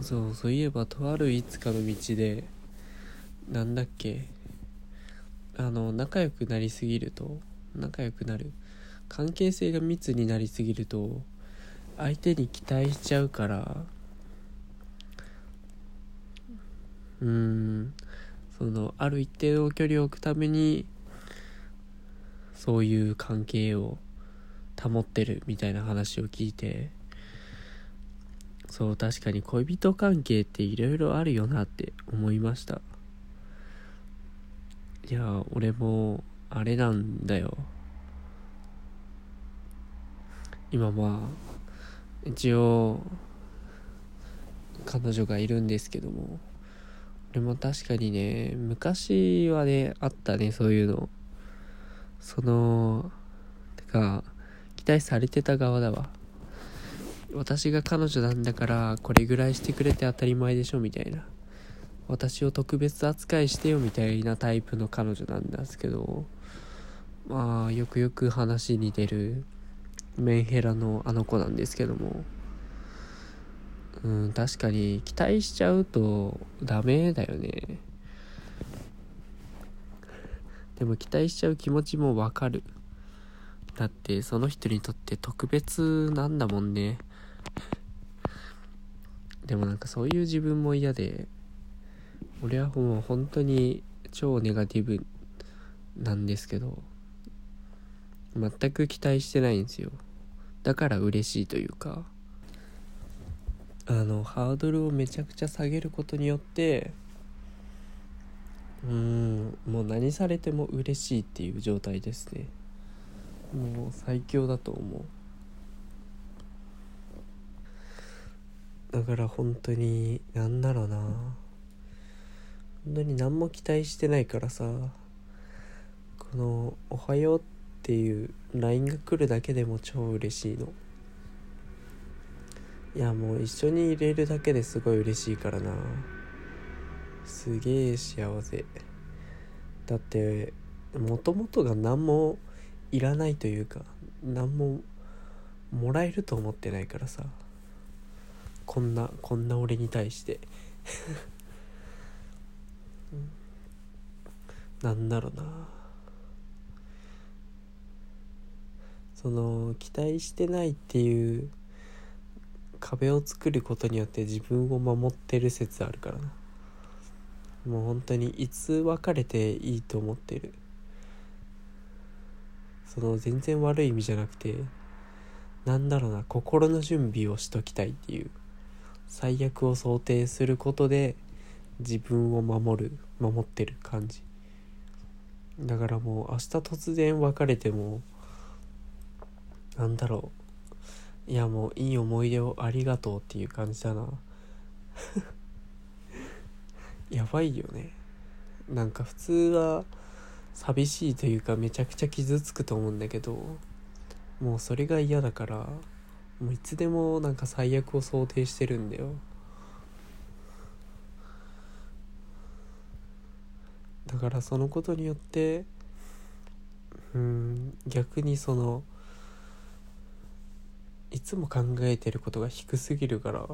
そうそういえばとあるいつかの道でなんだっけあの仲良くなりすぎると仲良くなる関係性が密になりすぎると相手に期待しちゃうからうーんそのある一定の距離を置くためにそういう関係を保ってるみたいな話を聞いてそう確かに恋人関係っていろいろあるよなって思いました。いや俺もあれなんだよ。今まあ一応彼女がいるんですけども俺も確かにね昔はねあったねそういうの。そのてか期待されてた側だわ。私が彼女なんだからこれぐらいしてくれて当たり前でしょみたいな。私を特別扱いしてよみたいなタイプの彼女なんですけど。まあよくよく話に出る。メンヘラのあの子なんですけども。うん確かに期待しちゃうとダメだよね。でも期待しちゃう気持ちもわかる。だってその人にとって特別なんだもんね。でもなんかそういう自分も嫌で俺はもう本当に超ネガティブなんですけど全く期待してないんですよ。だから嬉しいというかあのハードルをめちゃくちゃ下げることによってうんもう何されても嬉しいっていう状態ですね。もう最強だと思う。だから本当になんだろうな。本当に何も期待してないからさ。この「おはよう」っていう LINE が来るだけでも超嬉しいの。いやもう一緒にいれるだけですごい嬉しいからな。すげえ幸せ。だってもともとが何もいらないというか何ももらえると思ってないからさ。こんなこんな俺に対して。なんだろうな。その期待してないっていう壁を作ることによって自分を守ってる説あるからな。もう本当にいつ別れていいと思ってる。その全然悪い意味じゃなくてなんだろうな心の準備をしときたいっていう最悪を想定することで自分を守る守ってる感じ。だからもう明日突然別れてもなんだろう。いやもういい思い出をありがとうっていう感じだな。やばいよね。なんか普通は寂しいというかめちゃくちゃ傷つくと思うんだけどもうそれが嫌だからもういつでもなんか最悪を想定してるんだよ。だからそのことによってうん逆にそのいつも考えてることが低すぎるから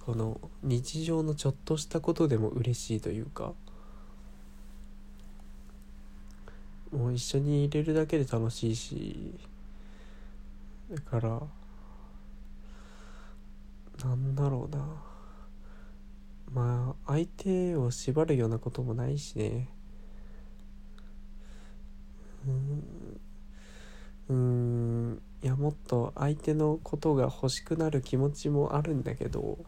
この日常のちょっとしたことでも嬉しいというかもう一緒にいれるだけで楽しいしだからなんだろうな。まあ相手を縛るようなこともないしね。うん。うん。いやもっと相手のことが欲しくなる気持ちもあるんだけど。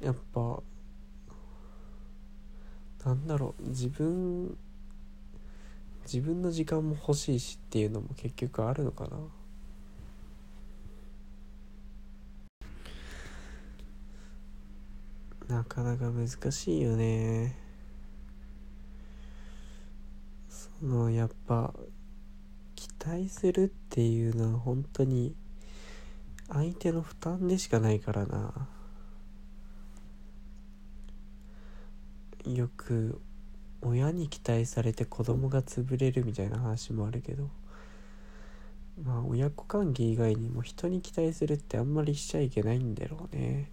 やっぱなんだろう。自分自分の時間も欲しいしっていうのも結局あるのかな。なかなか難しいよね。そのやっぱ期待するっていうのは本当に相手の負担でしかないからな。よく親に期待されて子供が潰れるみたいな話もあるけど。まあ親子関係以外にも人に期待するってあんまりしちゃいけないんだろうね。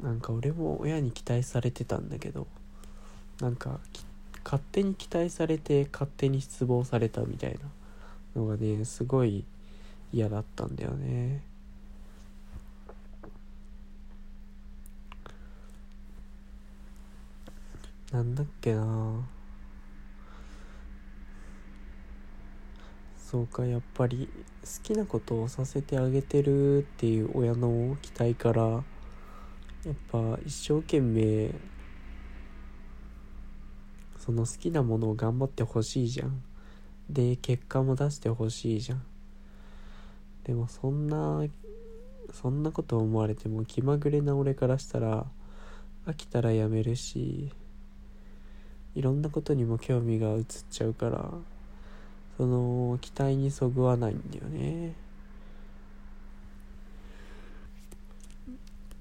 なんか俺も親に期待されてたんだけど。なんか勝手に期待されて勝手に失望されたみたいなのがねすごい嫌だったんだよね。なんだっけな。そうかやっぱり好きなことをさせてあげてるっていう親の期待からやっぱ一生懸命その好きなものを頑張ってほしいじゃん。で結果も出してほしいじゃん。でもそんなそんなこと思われても気まぐれな俺からしたら飽きたらやめるし。いろんなことにも興味が移っちゃうからその期待にそぐわないんだよね。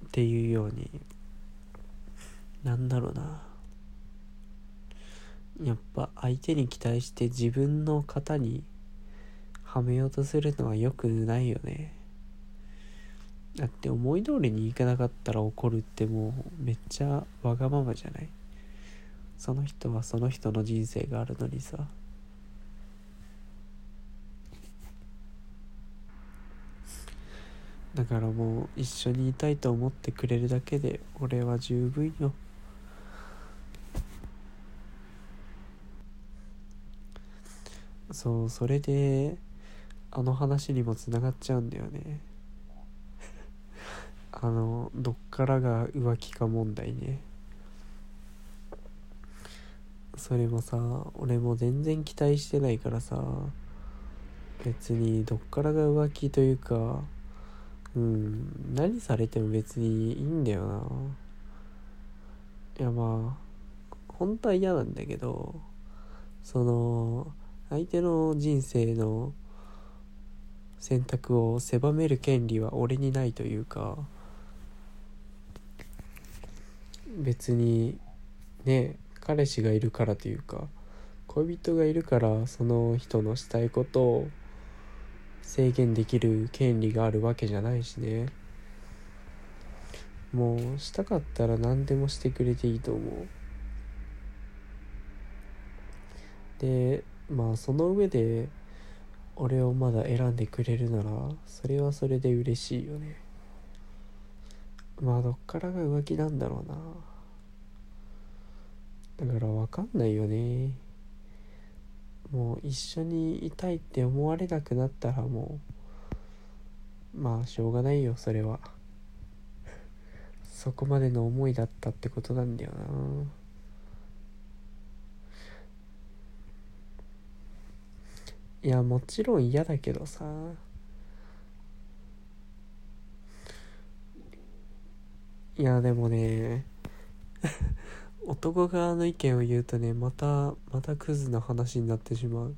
っていうようになんだろうな。やっぱ相手に期待して自分の型にはめようとするのは良くないよね。だって思い通りにいかなかったら怒るってもうめっちゃわがままじゃない？その人はその人の人生があるのにさ。だからもう一緒にいたいと思ってくれるだけで俺は十分よ。そうそれであの話にもつながっちゃうんだよね。あのどっからが浮気か問題ね。それもさ俺も全然期待してないからさ別にどっからが浮気というかうん何されても別にいいんだよな。いやまあ本当は嫌なんだけどその相手の人生の選択を狭める権利は俺にないというか別にね彼氏がいるからというか恋人がいるからその人のしたいことを制限できる権利があるわけじゃないしね。もうしたかったら何でもしてくれていいと思う。でまあその上で俺をまだ選んでくれるならそれはそれで嬉しいよね。まあどっからが浮気なんだろうな。だから分かんないよね。もう一緒にいたいって思われなくなったらもうまあしょうがないよそれは。そこまでの思いだったってことなんだよな。いやもちろん嫌だけどさ。いやでもね。男側の意見を言うとねまたまたクズな話になってしまう。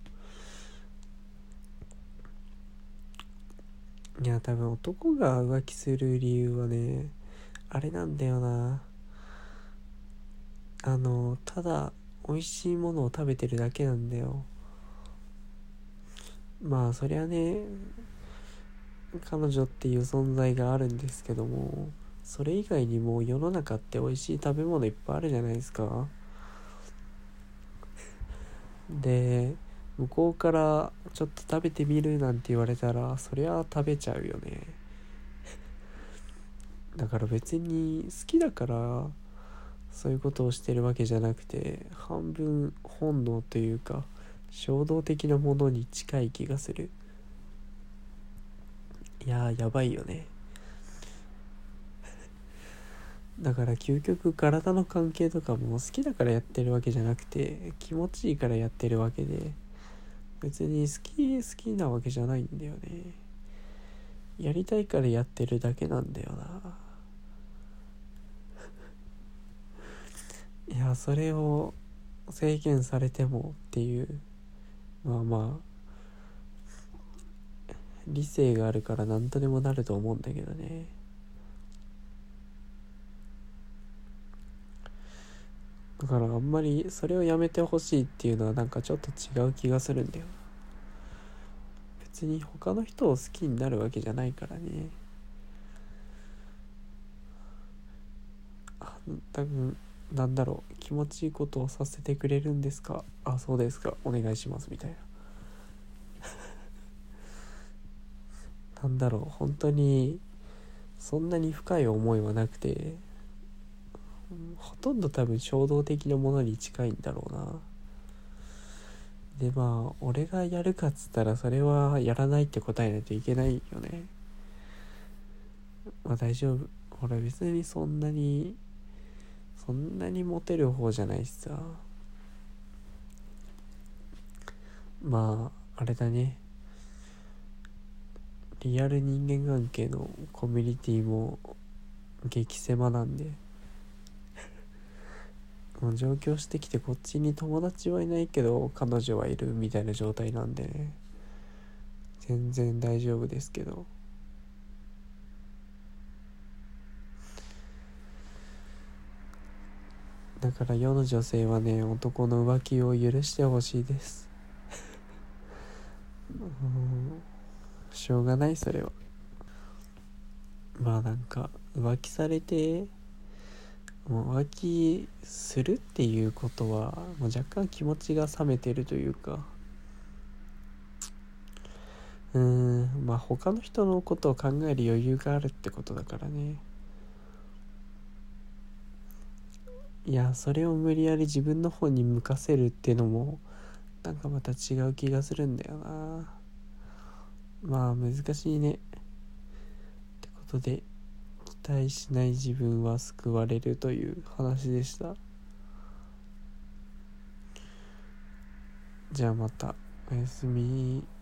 いや多分男が浮気する理由はねあれなんだよな。あのただ美味しいものを食べてるだけなんだよ。まあそりゃね彼女っていう存在があるんですけども。それ以外にも世の中って美味しい食べ物いっぱいあるじゃないですか。で向こうからちょっと食べてみるなんて言われたらそりゃ食べちゃうよね。だから別に好きだからそういうことをしてるわけじゃなくて半分本能というか衝動的なものに近い気がする。いややばいよね。だから究極体の関係とかも好きだからやってるわけじゃなくて気持ちいいからやってるわけで別に好き好きなわけじゃないんだよね。やりたいからやってるだけなんだよな。いやそれを制限されてもっていうまあまあ理性があるから何とでもなると思うんだけどね。だからあんまりそれをやめてほしいっていうのはなんかちょっと違う気がするんだよ別に他の人を好きになるわけじゃないからね。あ多分なんだろう気持ちいいことをさせてくれるんですか？あそうですか。お願いしますみたいな。なんだろう本当にそんなに深い思いはなくて。ほとんど多分衝動的なものに近いんだろうな。でまあ俺がやるかっつったらそれはやらないって答えないといけないよね。まあ大丈夫。俺別にそんなにそんなにモテる方じゃないしさ。まああれだね。リアル人間関係のコミュニティも激狭なんで。もう上京してきてこっちに友達はいないけど彼女はいるみたいな状態なんでね。全然大丈夫ですけど。だから世の女性はね男の浮気を許してほしいです。うん。しょうがないそれは。まあなんか浮気されてもう浮気するっていうことはもう若干気持ちが冷めてるというか。うーんまあ他の人のことを考える余裕があるってことだからね。いやそれを無理やり自分の方に向かせるっていうのもなんかまた違う気がするんだよな。まあ難しいね。ってことで待しない自分は救われるという話でした。じゃあまた。おやすみ。